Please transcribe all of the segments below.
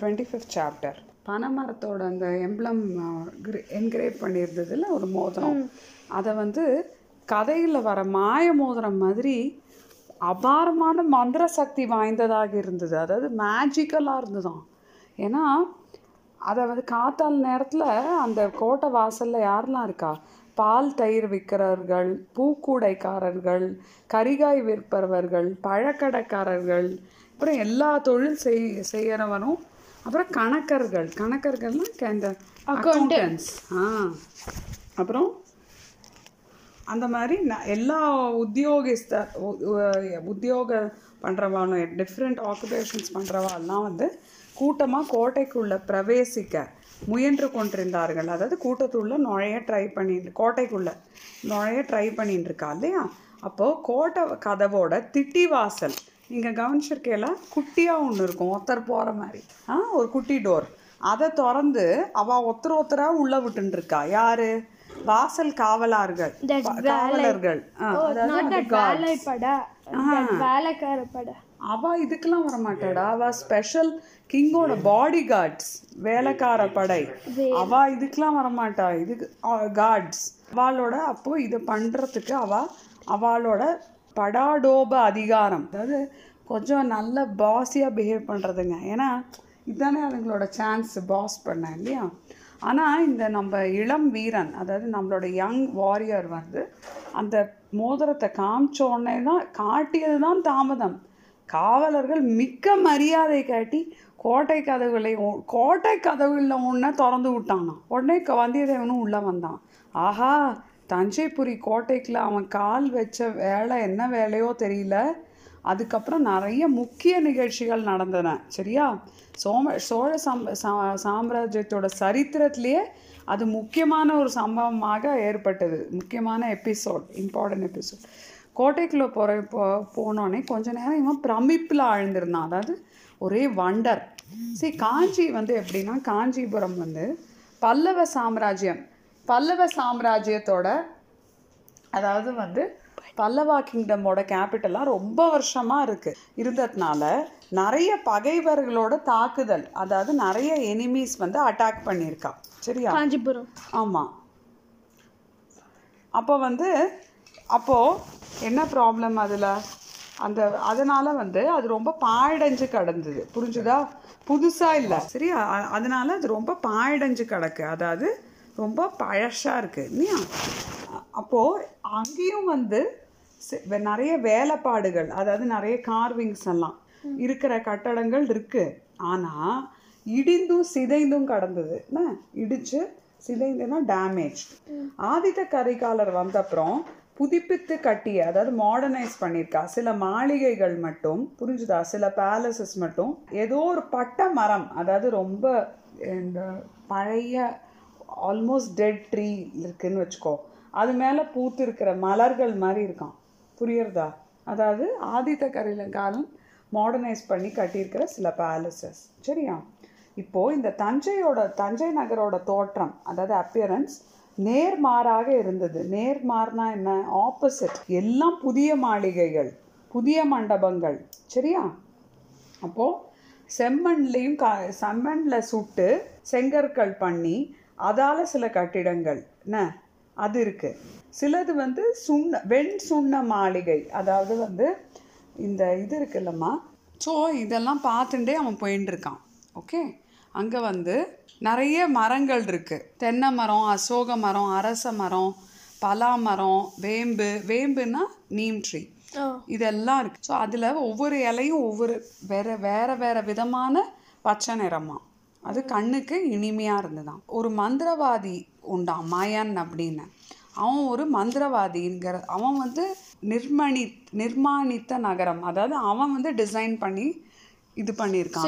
Twenty fifth chapter பனைமரத்தோட அந்த emblem engrave பண்ணியிருந்ததுல ஒரு மோதிரம். அதை வந்து கதையில் வர மாய மோதிரம் மாதிரி அபாரமான மந்திர சக்தி வாய்ந்ததாக இருந்தது. அதாவது மேஜிக்கலாக இருந்ததாம். ஏன்னா அதை வந்து காத்தால் நேரத்தில் அந்த கோட்டை வாசலில் யாரெல்லாம் இருக்கா? பால் தயிர் விற்கிறவர்கள் பூக்கூடைக்காரர்கள் கரிகாய் விற்பவர்கள் பழக்கடைக்காரர்கள் அப்புறம் எல்லா தொழில் செய் செய்கிறவனும் அப்புறம் கணக்கர்கள். கணக்கர்கள்னா இந்த அக்கௌண்டன்ஸ் ஆ. அப்புறம் அந்த மாதிரி ந- எல்லா உத்தியோகஸ்தர் உ- உ- உத்தியோக பண்ணுறவாளும் டிஃப்ரெண்ட் ஆக்குபேஷன்ஸ் பண்ணுறவாள்லாம் வந்து கூட்டமாக கோட்டைக்குள்ளே பிரவேசிக்க முயன்று கொண்டிருந்தார்கள். அதாவது கூட்டத்துள்ள நுழைய ட்ரை பண்ணிட்டு கோட்டைக்குள்ளே நுழைய ட்ரை பண்ணிட்டு இருக்கா இல்லையா? அப்போது கோட்டை கதவோட திட்டி வாசல் நீங்கள் கவனிச்சிருக்கேல? குட்டியாக ஒன்று இருக்கும். ஒருத்தர் போகிற மாதிரி. ஆ ஒரு குட்டி டோர். அதை திறந்து அவள் ஒருத்தர் ஒருத்தராக உள்ளே விட்டுன்னு இருக்கா யாரு? வாசல் காவலார்கள். காவலர்கள். அவ இதுக்கெல்லாம் வர மாட்டாடா அவ ஸ்பெஷல் கிங்கோட பாடி கார்ட்ஸ் வேலைக்கார படை. அவ இதுக்கெல்லாம் வர மாட்டா இதுக்கு கார்ட்ஸ் அவளோட அப்போ இதை பண்றதுக்கு அவ அவளோட படாடோப அதிகாரம். அதாவது கொஞ்சம் நல்ல பாஸியாக பிஹேவ் பண்ணுறதுங்க ஏன்னா இதுதானே அதுங்களோட சான்ஸ் பாஸ் பண்ண இல்லையா? ஆனால் இந்த நம்ம இளம் வீரன் அதாவது நம்மளோட யங் வாரியர் வந்து அந்த மோதிரத்தை காமிச்ச உடனே தான் காட்டியது தான் தாமதம். காவலர்கள் மிக்க மரியாதை காட்டி கோட்டை கதவுகளை கோட்டை கதவுகளில் ஒன்றை திறந்து விட்டாங்கன்னா உடனே வந்தியத்தேவனும் உள்ளே வந்தான். ஆஹா தஞ்சைபுரி கோட்டைக்குள்ள அவன் கால் வச்ச வேலை என்ன வேலையோ தெரியல. அதுக்கப்புறம் நிறைய முக்கிய நிகழ்ச்சிகள் நடந்தன சரியா? சோம சோழ சாம் சா- சாம்ராஜ்யத்தோட சரித்திரத்திலேயே அது முக்கியமான ஒரு சம்பவமாக ஏற்பட்டது. முக்கியமான எபிசோட் இம்பார்ட்டன்ட் எபிசோட் கோட்டைக்குள்ளே போகிற போ போனோடனே கொஞ்ச நேரம் இவன் பிரமிப்பில் ஆழ்ந்திருந்தான். அதாவது ஒரே வண்டர். சரி காஞ்சி வந்து எப்படின்னா காஞ்சிபுரம் வந்து பல்லவ சாம்ராஜ்யம். பல்லவ சாம்ராஜ்யத்தோட அதாவது வந்து பல்லவா கிங்டமோட கேபிட்டலாக ரொம்ப வருஷமாக இருக்கு. இருந்ததுனால நிறைய பகைவர்களோட தாக்குதல் அதாவது நிறைய எனிமீஸ் வந்து அட்டாக் பண்ணியிருக்கா. சரியா? காஞ்சிபுரம். ஆமாம் அப்போ வந்து அப்போது என்ன ப்ராப்ளம் அதில்? அந்த அதனால் வந்து அது ரொம்ப பாழடைஞ்சு கிடந்தது. புரிஞ்சுதா? புதுசாக இல்லை. சரியா? அதனால அது ரொம்ப பாழடைஞ்சு கிடக்கு. அதாவது ரொம்ப பழசாக இருக்குது இல்லையா? அப்போது அங்கேயும் வந்து நிறைய வேலைப்பாடுகள் அதாவது நிறைய கார்விங்ஸ் எல்லாம் இருக்கிற கட்டடங்கள் இருக்குது ஆனால் இடிந்தும் சிதைந்தும் கடந்தது. என்ன? இடிச்சு சிதைந்துன்னா டேமேஜ் ஆதித்த கரிகாலர் வந்தப்புறம் புதுப்பித்து கட்டிய அதாவது மாடர்னைஸ் பண்ணியிருக்கா. சில மாளிகைகள் மட்டும் புரிஞ்சுதா? சில பேலசஸ் மட்டும். ஏதோ ஒரு பட்ட மரம் அதாவது ரொம்ப இந்த பழைய ஆல்மோஸ்ட் டெட் ட்ரீ இருக்குன்னு வச்சுக்கோ. அது மேலே பூத்து இருக்கிற மலர்கள் மாதிரி இருக்கான் புரியுறதா? அதாவது ஆதித்த கரிகாலன் மாடர்னைஸ் பண்ணி கட்டியிருக்கிற சில பேலசஸ் சரியா? இப்போ இந்த தஞ்சையோட தஞ்சை நகரோட தோற்றம் அதாவது அப்பியரன்ஸ் நேர்மாறாக இருந்தது. நேர்மாறுனா என்ன? ஆப்போசிட் எல்லாம் புதிய மாளிகைகள் புதிய மண்டபங்கள். சரியா? அப்போது செம்மண்லேயும் கா செம்மண்ணில் சுட்டு செங்கற்கள் பண்ணி அதால சில கட்டிடங்கள். என்ன? அது இருக்கு. சிலது வந்து சுண்ண வெண் சுண்ண மாளிகை. அதாவது வந்து இந்த இது இருக்குல்லம்மா. ஸோ இதெல்லாம் பார்த்துட்டே அவன் போயின்னு இருக்கான் ஓகே அங்கே வந்து நிறைய மரங்கள் இருக்குது தென்னை மரம் அசோக மரம் அரச மரம் பலா மரம் வேம்பு. வேம்புன்னா நீம் ட்ரீ. இதெல்லாம் இருக்கு. ஸோ அதில் ஒவ்வொரு இலையும் ஒவ்வொரு வேற வேற வேற விதமான பச்சை நிறமா. அது கண்ணுக்கு இனிமையாக இருந்ததாம். ஒரு மந்திரவாதி உண்டான் மயன் அப்படின்னு. அவன் ஒரு மந்திரவாதிங்கிற அவன் வந்து நிர்மணி நிர்மாணித்த நகரம். அதாவது அவன் வந்து டிசைன் பண்ணி இது பண்ணியிருக்கான்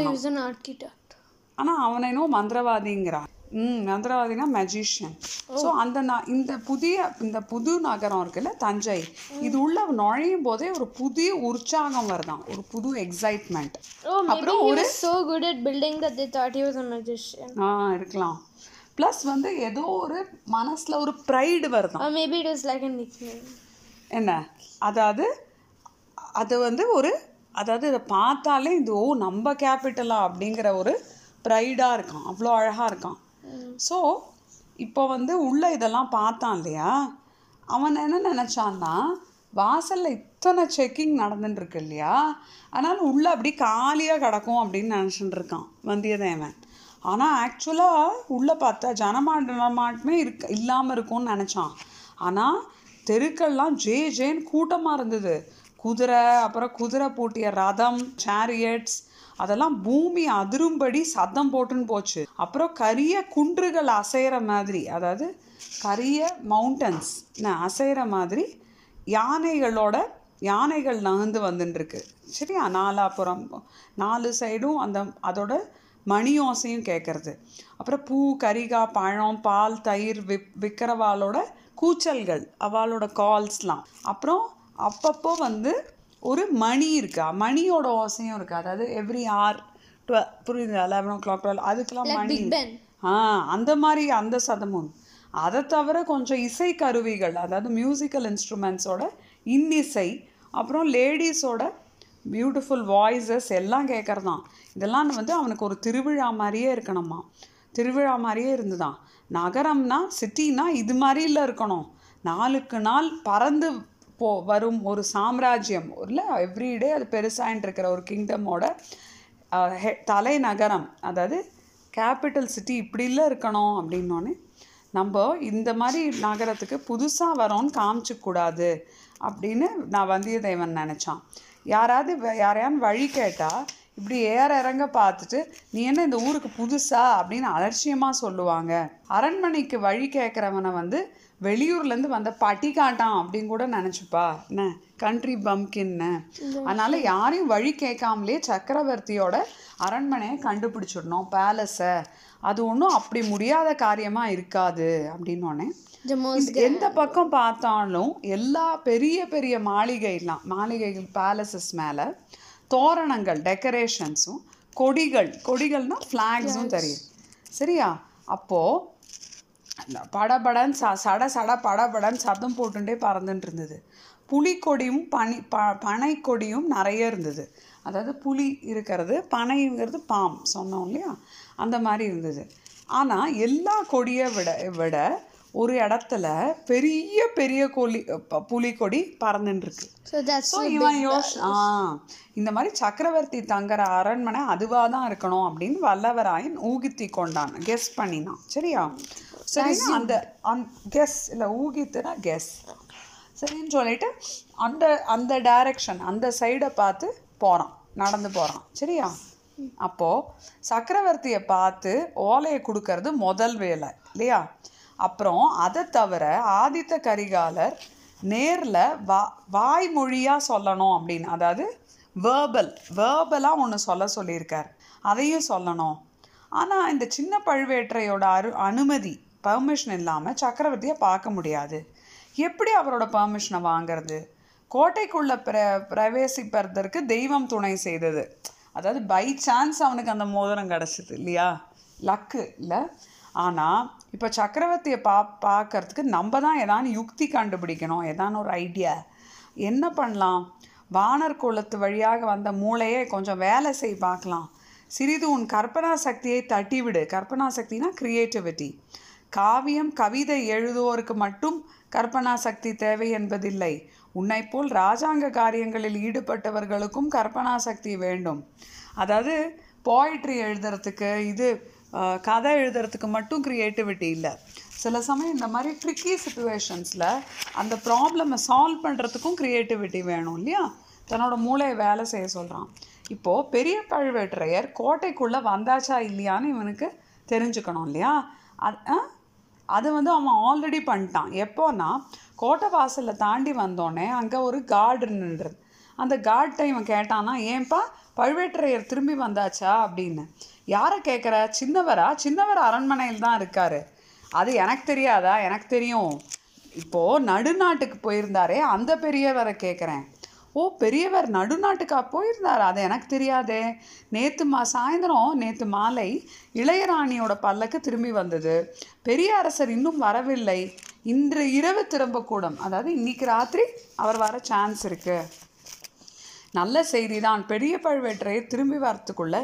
ஆனால் அவனை இன்னும் மந்திரவாதிங்கிறான். ம் மந்திரவாதினா மெஜிஷியன் ஸோ அந்த ந- இந்த புதிய இந்த புது நகரம் இருக்குல்ல தஞ்சை. இது உள்ள நுழையும் போதே ஒரு புதிய உற்சாகம் வருதாம் ஒரு புது excitement was so good at building that they thought he was a magician. ஆ இருக்கலாம். ப்ளஸ் வந்து ஏதோ ஒரு மனசுல ஒரு pride it was like a nickname. என்ன? அதாவது அது வந்து ஒரு அதாவது இதை பார்த்தாலே இது ஓ நம்ம கேபிட்டலா அப்படிங்கிற ஒரு ப்ரைடாக இருக்கான். அவ்வளோ அழகாக இருக்கான். ஸோ இப்போ வந்து உள்ளே இதெல்லாம் பார்த்தான் இல்லையா? அவன் என்ன நினச்சான்னா வாசலில் இத்தனை செக்கிங் நடந்துட்டுருக்கு இல்லையா? அதனால் உள்ளே அப்படி காலியாக கிடக்கும் அப்படின்னு நினச்சிட்டு இருக்கான் வந்தியத்தேவன். ஆனால் ஆக்சுவலாக உள்ளே பார்த்தா ஜனமாட்டமே இருக்க இல்லாமல் இருக்கும்னு நினச்சான். ஆனால் தெருக்கள்லாம் ஜே ஜேன்னு கூட்டமாக இருந்தது. குதிரை அப்புறம் குதிரை பூட்டிய ரதம் சேரியட்ஸ் அதெல்லாம் பூமி அதிரும்படி சத்தம் போட்டுன்னு போச்சு. அப்புறம் கரிய குன்றுகள் அசைகிற மாதிரி அதாவது கரிய மவுண்டன்ஸ் அசைகிற மாதிரி யானைகளோட யானைகள் நகர்ந்து வந்துட்டுருக்கு சரியா? நாலாப்புறம் நாலு சைடும் அந்த அதோட மணி ஓசையும் கேட்குறது அப்புறம் பூ கரிகா பழம் பால் தயிர் விப் விற்கிறவாளோட கூச்சல்கள் அவளோட கால்ஸ்லாம் அப்புறம் அப்பப்போ வந்து ஒரு மணி இருக்கா? மணியோட ஓசையும் இருக்கு? அதாவது எவ்ரி ஆர் டுவெல் புரியுது லெவன் ஓ கிளாக் டுவெல் அதுக்கெல்லாம் மணி. ஆ அந்த மாதிரி அந்த சதமும் அதை தவிர கொஞ்சம் இசை கருவிகள் அதாவது மியூசிக்கல் இன்ஸ்ட்ருமெண்ட்ஸோட இன்னிசை அப்புறம் லேடிஸோட பியூட்டிஃபுல் வாய்ஸஸ் எல்லாம் கேட்குறதான் இதெல்லாம் வந்து அவனுக்கு ஒரு திருவிழா மாதிரியே இருக்கணுமா? திருவிழா மாதிரியே இருந்துதான். நகரம்னா சிட்டினா இது மாதிரில இருக்கணும். நாளுக்கு நாள் பறந்து போ வரும் ஒரு சாம்ராஜ்யம். இல்லை எவ்ரிடே அது பெருசாயின்னு இருக்கிற ஒரு கிங்டமோட தலைநகரம். அதாவது கேபிட்டல் சிட்டி இப்படிலாம் இருக்கணும் அப்படின்னோடனே நம்ம இந்த மாதிரி நகரத்துக்கு புதுசாக வரோன்னு காமிச்சக்கூடாது அப்படின்னு நான் வந்தியத்தேவன் நினச்சான். யாராவது யாரையான்னு யாரையாவது வழி கேட்டால் இப்படி ஏற இறங்க பார்த்துட்டு நீ என்ன இந்த ஊருக்கு புதுசா? அப்படின்னு அலட்சியமாக சொல்லுவாங்க. அரண்மனைக்கு வழி கேட்குறவனை வந்து வெளியூர்லேருந்து வந்த பட்டிக்காட்டான் அப்படின்னு கூட நினச்சிப்பா. என்ன? கண்ட்ரி பம்கின்னு அதனால யாரையும் வழி கேட்காமலே சக்கரவர்த்தியோட அரண்மனையை கண்டுபிடிச்சிடணும் பேலஸை அது ஒன்றும் அப்படி முடியாத காரியமாக இருக்காது அப்படின்னோடனே எந்த பக்கம் பார்த்தாலும் எல்லா பெரிய பெரிய மாளிகைலாம் மாளிகைகள் பேலசஸ் மேலே தோரணங்கள் டெக்கரேஷன்ஸும் கொடிகள் கொடிகள்னா ஃப்ளாக்ஸும் தெரியும். சரியா? அப்போது படபடன்னு ச சட சட படபடன்னு சத்தம் போட்டுட்டே பறந்துட்டு இருந்தது. புலிக்கொடியும் பனி ப பனைக்கொடியும் நிறைய இருந்தது. அதாவது புலி இருக்கிறது பனைங்கிறது பாம் சொன்னோம் இல்லையா? அந்த மாதிரி இருந்தது. ஆனால் எல்லா கொடியை விட விட ஒரு இடத்துல பெரிய பெரிய ப- புலிக்கொடி பறந்துட்டு இருக்கு So that's ஸோ இவன் ஆ இந்த மாதிரி சக்கரவர்த்தி தங்குற அரண்மனை அதுவாக தான் இருக்கணும் அப்படின்னு வல்லவராயன் ஊகித்தி கொண்டான் கெஸ் பண்ணினான். சரியா? சரின்னா அந்த அந் கெஸ் இல்லை ஊகித்துனா கெஸ் சரின்னு சொல்லிட்டு அந்த அந்த டைரக்ஷன் அந்த சைடை பார்த்து போகிறான் நடந்து போகிறான் சரியா? அப்போது சக்கரவர்த்தியை பார்த்து ஓலையை கொடுக்கறது முதல் வேலை இல்லையா? அப்புறம் அதை தவிர ஆதித்த கரிகாலர் நேரில் வா வாய்மொழியாக சொல்லணும் அப்படின்னு அதாவது வேர்பல் வேர்பலாக ஒன்று சொல்ல சொல்லியிருக்கார். அதையும் சொல்லணும். ஆனால் இந்த சின்ன பழுவேற்றையோட அரு அனுமதி பர்மிஷன் இல்லாமல் சக்கரவர்த்தியை பார்க்க முடியாது. எப்படி அவரோட பர்மிஷனை வாங்குறது? கோட்டைக்குள்ளே பிர பிரவேசிப்பதற்கு தெய்வம் துணை செய்தது. அதாவது பை சான்ஸ் அவனுக்கு அந்த மோதிரம் கிடச்சிது இல்லையா? லக்கு இல்லை ஆனால் இப்போ சக்கரவர்த்தியை பா பார்க்கறதுக்கு நம்ம தான் ஏதான யுக்தி கண்டுபிடிக்கணும் ஏதான ஒரு ஐடியா என்ன பண்ணலாம்? வானர் குளத்து வழியாக வந்த மூளையே கொஞ்சம் வேலை செய் பார்க்கலாம். சிறிது உன் கற்பனா சக்தியை தட்டிவிடு. கற்பனா சக்தினா க்ரியேட்டிவிட்டி காவியம் கவிதை எழுதுவோருக்கு மட்டும் கற்பனா சக்தி தேவை என்பதில்லை. உன்னை போல் ராஜாங்க காரியங்களில் ஈடுபட்டவர்களுக்கும் கற்பனா சக்தி வேண்டும். அதாவது போயிட்ரி எழுதுறதுக்கு இது கதை எழுதுறதுக்கு மட்டும் க்ரியேட்டிவிட்டி இல்லை. சில சமயம் இந்த மாதிரி ட்ரிக்கி சுச்சுவேஷன்ஸில் அந்த ப்ராப்ளமை சால்வ் பண்ணுறதுக்கும் க்ரியேட்டிவிட்டி வேணும் இல்லையா? தன்னோட மூளையை வேலை செய்ய சொல்கிறான் இப்போது பெரிய பழுவேட்டரையர் கோட்டைக்குள்ளே வந்தாச்சா இல்லையான்னு இவனுக்கு தெரிஞ்சுக்கணும் இல்லையா? அது ஆ? அது வந்து அவன் ஆல்ரெடி பண்ணிட்டான். எப்போன்னா கோட்டை வாசலில் தாண்டி வந்தோடனே அங்கே ஒரு கார்டு நின்றுது அந்த கார்ட்டை இவன் கேட்டானா ஏன்பா பழுவேட்டரையர் திரும்பி வந்தாச்சா? அப்படின்னு. யாரை கேட்குற சின்னவரா? சின்னவர் அரண்மனையில் தான் இருக்கார். அது எனக்கு தெரியாதா? எனக்கு தெரியும். இப்போது நடுநாட்டுக்கு போயிருந்தாரே அந்த பெரியவரை கேட்குறேன் ஓ பெரியவர் நடுநாட்டுக்கா போயிருந்தார்? அது எனக்கு தெரியாதே. நேற்று மா சாயந்தரம் நேற்று மாலை இளையராணியோட பல்லக்கு திரும்பி வந்தது. பெரிய அரசர் இன்னும் வரவில்லை. இன்று இரவு திரும்பக்கூடும் அதாவது இன்னைக்கு ராத்திரி அவர் வர சான்ஸ் இருக்குது நல்ல செய்தி தான் பெரிய பழுவேற்றையை திரும்பி வரத்துக்குள்ள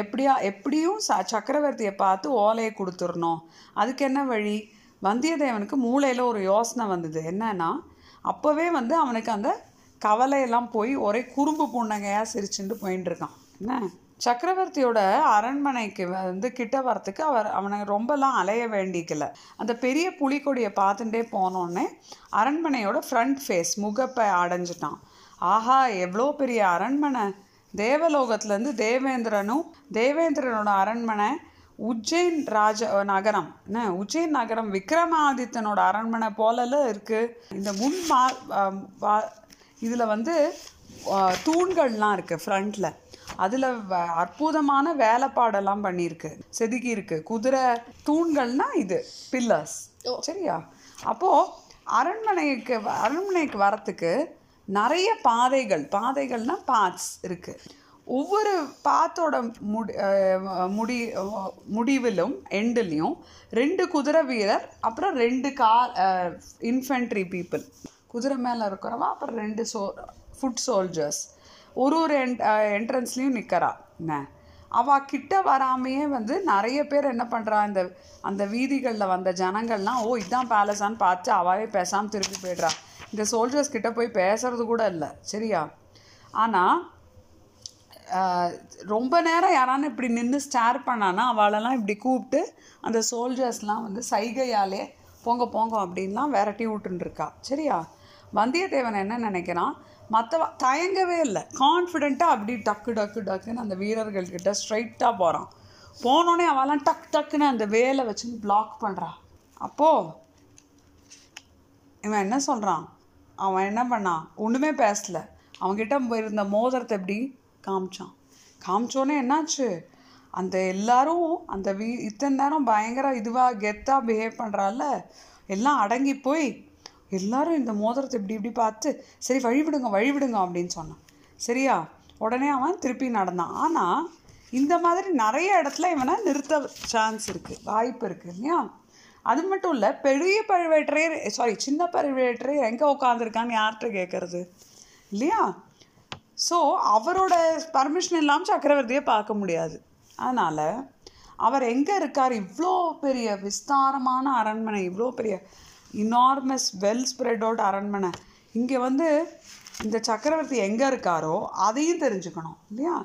எப்படியா எப்படியும் ச சக்கரவர்த்தியை பார்த்து ஓலையை கொடுத்துடணும் அதுக்கு என்ன வழி? வந்தியத்தேவனுக்கு மூளையில் ஒரு யோசனை வந்தது. என்னன்னா அப்போவே வந்து அவனுக்கு அந்த கவலையெல்லாம் போய் ஒரே குறும்பு புன்னகையாக சிரிச்சுட்டு போயின்னு இருக்கான் என்ன? சக்கரவர்த்தியோட அரண்மனைக்கு வந்து கிட்ட வரத்துக்கு அவர் அவனை ரொம்பலாம் அலைய வேண்டிக்கல. அந்த பெரிய புலிக்கொடியை பார்த்துட்டே போனோடனே அரண்மனையோட ஃப்ரண்ட் ஃபேஸ் முகப்பை அடைஞ்சிட்டான். ஆஹா எவ்வளோ பெரிய அரண்மனை. தேவலோகத்துலேருந்து தேவேந்திரனும் தேவேந்திரனோட அரண்மனை உஜ்ஜைன் ராஜ நகரம். என்ன? உஜ்ஜைன் நகரம் விக்ரமாதித்தனோட அரண்மனை போலல இருக்கு. இந்த முன் மா இதுல வந்து தூண்கள்லாம் இருக்கு ஃப்ரண்ட்ல. அதுல அற்புதமான வேலைப்பாடெல்லாம் பண்ணியிருக்கு. செதுக்கி இருக்கு. குதிரை தூண்கள்னா இது பில்லர்ஸ் சரியா? அப்போ அரண்மனைக்கு அரண்மனைக்கு வரத்துக்கு நிறைய பாதைகள் பாதைகள்னால் பாத்ஸ் இருக்குது ஒவ்வொரு பாத்தோட முடி முடி முடிவிலும் எண்டுலேயும் ரெண்டு குதிரை வீரர் அப்புறம் ரெண்டு கார் இன்ஃபென்ட்ரி பீப்புள் குதிரை மேலே இருக்கிறவா அப்புறம் ரெண்டு சோ ஃபுட் சோல்ஜர்ஸ் ஒரு ஒரு என் என்ட்ரன்ஸ்லேயும் நிற்கிறா என்ன? அவள் கிட்ட வராமையே வந்து நிறைய பேர் என்ன பண்ணுறா இந்த அந்த வீதிகளில் வந்த ஜனங்கள்லாம் ஓ இதான் பேலஸான்னு பார்த்து அவாவே பேசாமல் திருப்பி போயிடுறா. இந்த சோல்ஜர்ஸ் கிட்ட போய் பேசுறது கூட இல்லை சரியா? ஆனால் ரொம்ப நேரம் யாரானு இப்படி நின்று ஸ்டார் பண்ணானா அவளெல்லாம் இப்படி கூப்பிட்டு அந்த சோல்ஜர்ஸ்லாம் வந்து சைகையாலே போங்க போங்க அப்படின்லாம் விரட்டி விட்டுருக்கா சரியா? வந்தியத்தேவன் என்ன நினைக்கிறான்? மற்றவ தயங்கவே இல்லை. கான்ஃபிடெண்ட்டாக அப்படி டக்கு டக்கு டக்குன்னு அந்த வீரர்கள் கிட்ட ஸ்ட்ரைட்டாக போகிறான் போனோடனே அவெல்லாம் டக் டக்குன்னு அந்த வேலை வச்சு பிளாக் பண்ணுறா அப்போது இவன் என்ன சொல்கிறான் அவன் என்ன பண்ணான் ஒன்றுமே பேசல. அவங்ககிட்ட போயிருந்த மோதிரத்தை எப்படி காமிச்சான். காமிச்சோன்னே என்னாச்சு? அந்த எல்லாரும் அந்த வீ இத்தனை நேரம் பயங்கர இதுவாக கெத்தாக பிஹேவ் பண்ணுறால எல்லாம் அடங்கி போய் எல்லாரும் இந்த மோதிரத்தை இப்படி இப்படி பார்த்து சரி வழிவிடுங்க வழிவிடுங்க அப்படின்னு சொன்னான். சரியா? உடனே அவன் திருப்பி நடந்தான். ஆனால் இந்த மாதிரி நிறைய இடத்துல இவனை நிறுத்த சான்ஸ் இருக்குது வாய்ப்பு இருக்குது இல்லையா? அது மட்டும் இல்லை பெரிய பழுவேற்றையர் சாரி சின்ன பழுவேற்றையர் எங்கே உட்காந்துருக்கான்னு யார்கிட்ட கேட்குறது இல்லையா? ஸோ அவரோட பர்மிஷன் இல்லாமல் சக்கரவர்த்தியை பார்க்க முடியாது. அதனால் அவர் எங்கே இருக்கார்? இவ்வளோ பெரிய விஸ்தாரமான அரண்மனை இவ்வளோ பெரிய இனார்மஸ் வெல் ஸ்ப்ரெடோட அரண்மனை. இங்கே வந்து இந்த சக்கரவர்த்தி எங்கே இருக்காரோ அதையும் தெரிஞ்சுக்கணும். இல்லையா?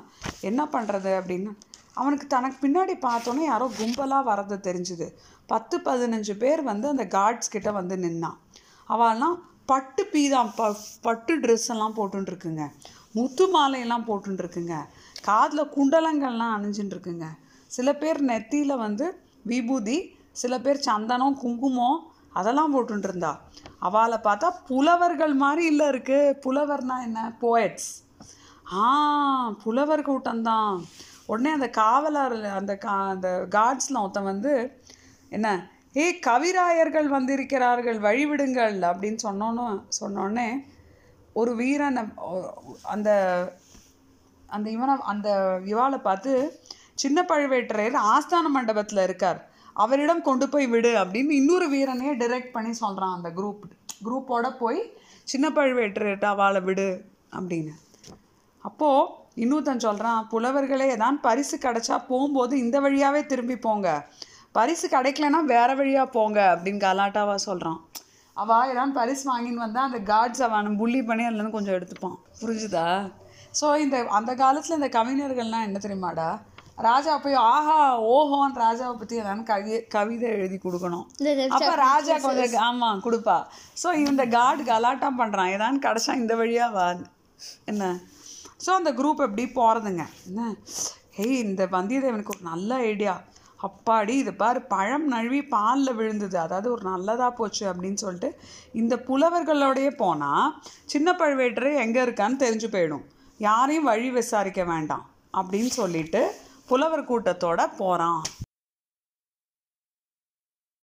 என்ன பண்ணுறது அப்படின்னு அவனுக்கு தனக்கு பின்னாடி பார்த்தோன்னே யாரோ கும்பலாக வர்றது தெரிஞ்சுது. பத்து பதினஞ்சு பேர் வந்து அந்த கார்ட்ஸ் கிட்ட வந்து நின்னான் அவெல்லாம் பட்டு பீதான் ப பட்டு ட்ரெஸ் எல்லாம் போட்டுருக்குங்க முத்து மாலையெல்லாம் போட்டுருக்குங்க காதில் குண்டலங்கள்லாம் அணிஞ்சுட்டுருக்குங்க சில பேர் நெத்தியில் வந்து விபூதி சில பேர் சந்தனம் குங்குமம் அதெல்லாம் போட்டுருந்தா அவளை பார்த்தா புலவர்கள் மாதிரி இல்லை இருக்குது புலவர்னா என்ன? போயட்ஸ் ஆ புலவர் கூட்டம்தான். உடனே அந்த காவலர் அந்த கா அந்த கார்ட்ஸில் ஒருத்தன் வந்து என்ன? ஏய் கவிராயர்கள் வந்திருக்கிறார்கள் வழிவிடுங்கள் அப்படின்னு சொன்னோன்னு சொன்னோடனே ஒரு வீரன் அந்த அந்த இவனை அந்த இவாளை பார்த்து சின்ன பழுவேட்டரையர் ஆஸ்தான மண்டபத்தில் இருக்கார். அவரிடம் கொண்டு போய் விடு அப்படின்னு இன்னொரு வீரனையே டிரெக்ட் பண்ணி சொல்கிறான் அந்த குரூப் குரூப்போட போய் சின்ன பழுவேட்டரையர்கிட்ட அவளை விடு அப்படின்னு. அப்போது இன்னொருத்தன் சொல்கிறான் புலவர்களே ஏதான் பரிசு கிடைச்சா போகும்போது இந்த வழியாகவே திரும்பி போங்க. பரிசு கிடைக்கலனா வேற வழியாக போங்க அப்படின்னு கலாட்டாவாக சொல்கிறான் அவள் ஏதாவது பரிசு வாங்கின்னு வந்தால் அந்த கார்ட்ஸ் அவன் புள்ளி பண்ணி அதுலேருந்து கொஞ்சம் எடுத்துப்பான். புரிஞ்சுதா? ஸோ இந்த அந்த காலத்தில் இந்த கவிஞர்கள்லாம் என்ன தெரியுமாடா? ராஜா போய் ஆஹா ஓஹோன்னு ராஜாவை பற்றி ஏதாவது கவி கவிதை எழுதி கொடுக்கணும். அப்போ ராஜா கொஞ்சம் ஆமாம் கொடுப்பா. ஸோ இந்த கார்டு கலாட்டா பண்ணுறான் ஏதாவது கிடச்சா இந்த வழியாக வா. என்ன? ஸோ அந்த குரூப் எப்படி போகிறதுங்க என்ன? ஹேய் இந்த வந்தியத்தேவனுக்கு ஒரு நல்ல ஐடியா அப்பாடி இது பாரு பழம் நழுவி பாலில் விழுந்தது. அதாவது ஒரு நல்லதாக போச்சு அப்படின்னு சொல்லிட்டு இந்த புலவர்களோடையே போனால் சின்ன பழுவேட்டர் எங்கே இருக்கான்னு தெரிஞ்சு போயிடும். யாரையும் வழி விசாரிக்க வேண்டாம் அப்படின்னு சொல்லிட்டு புலவர் கூட்டத்தோட போகிறான்